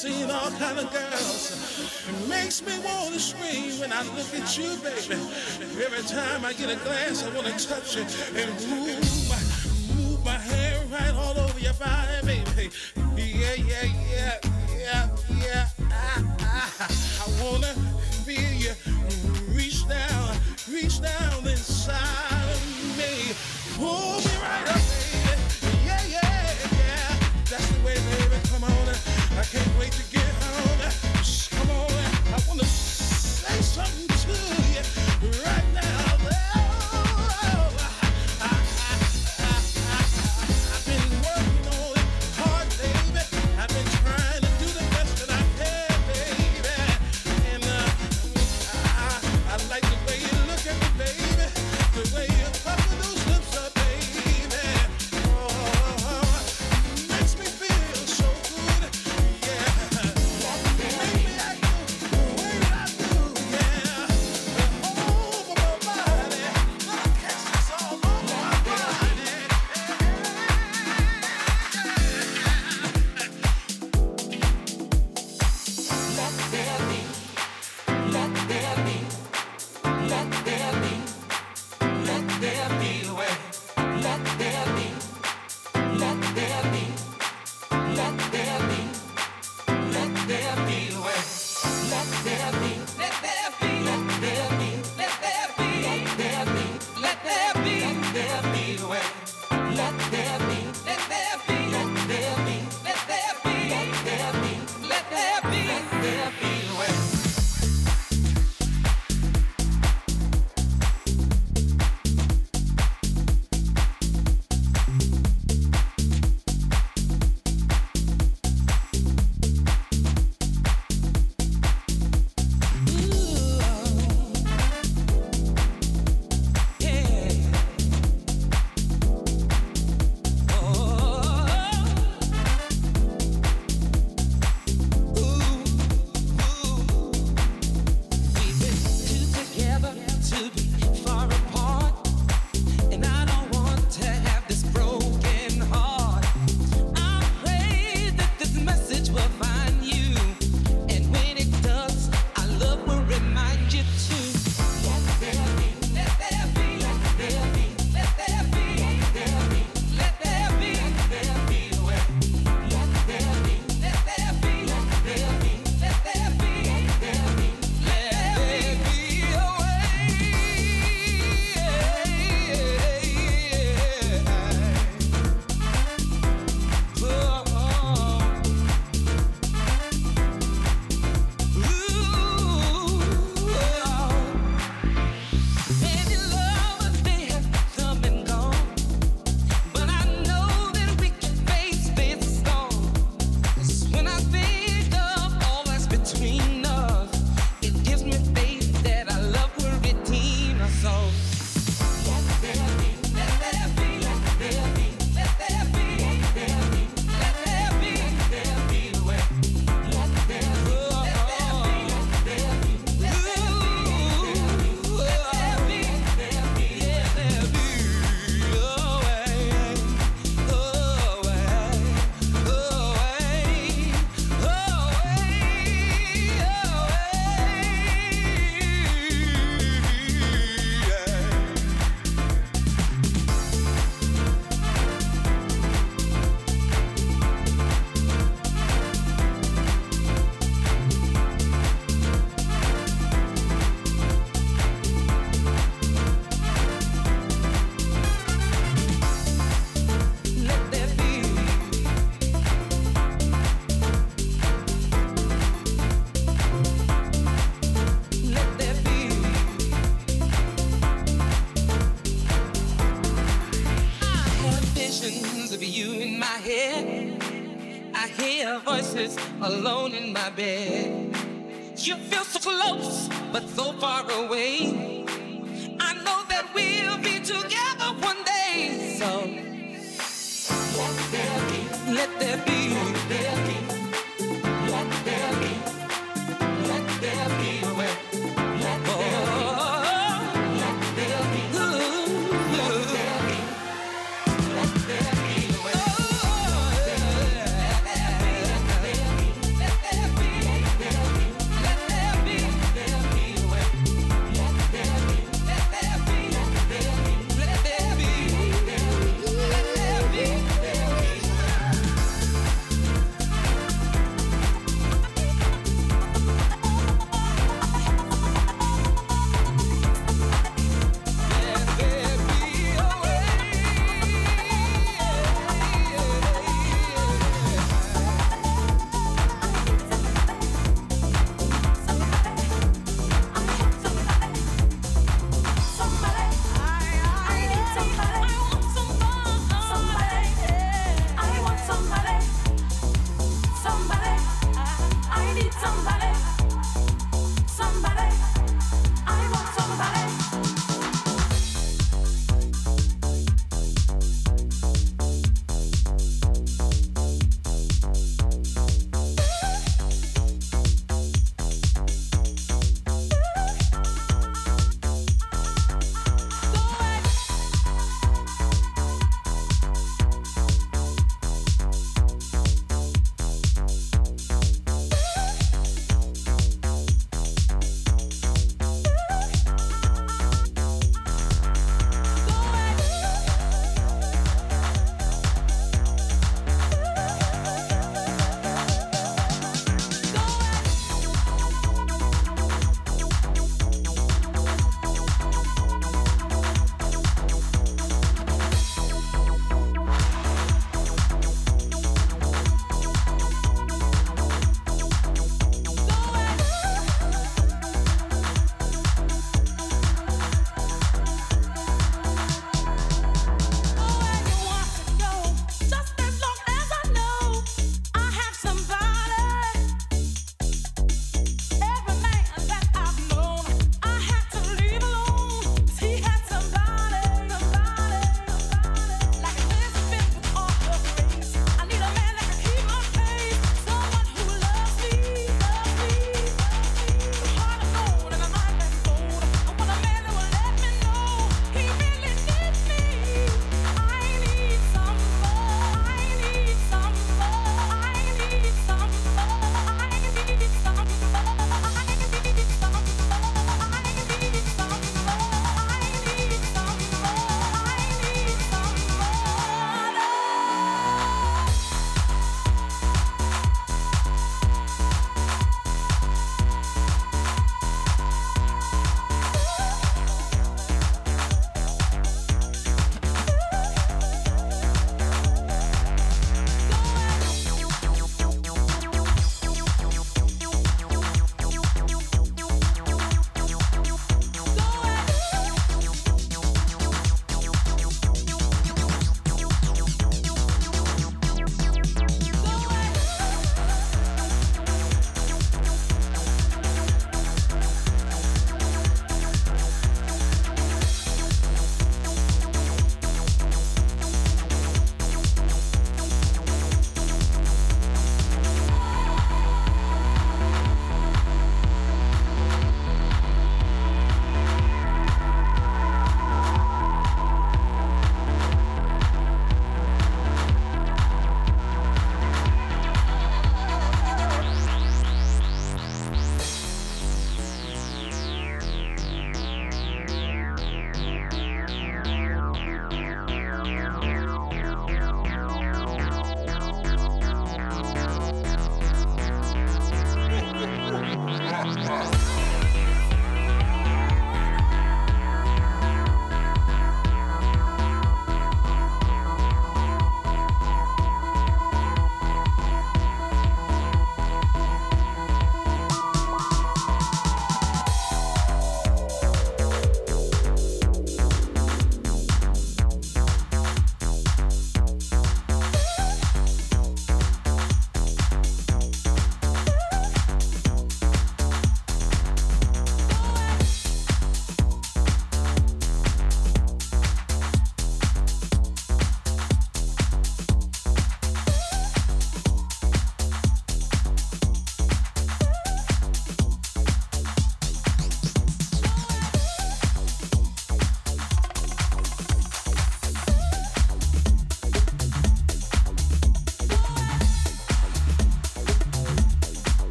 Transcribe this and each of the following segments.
seen all kind of girls. It makes me want to scream when I look at you, baby. Every time I get a glance, I want to touch you and move. I can't wait to get. Visions of you in my head. I hear voices alone in my bed. You feel so close, but so far away. I know that we'll be together one day. So let there be, let there be, let there be,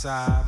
inside,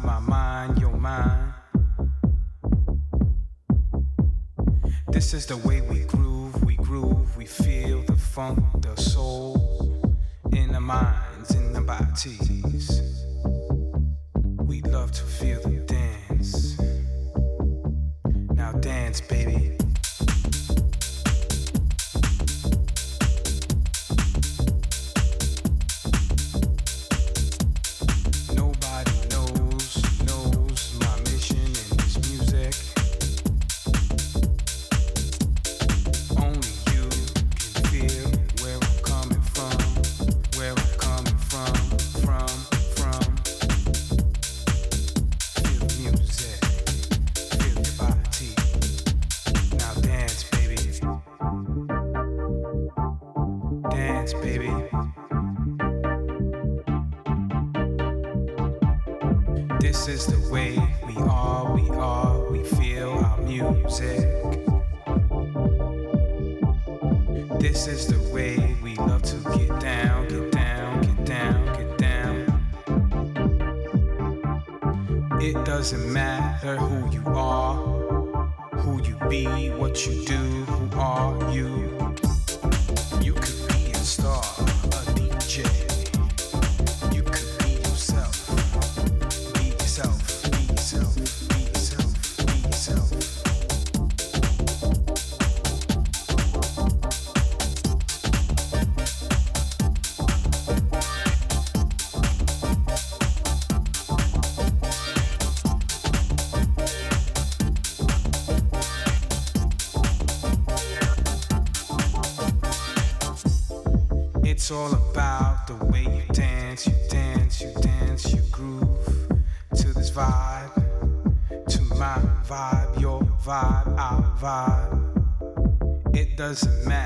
doesn't matter,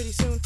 pretty soon,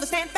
difference if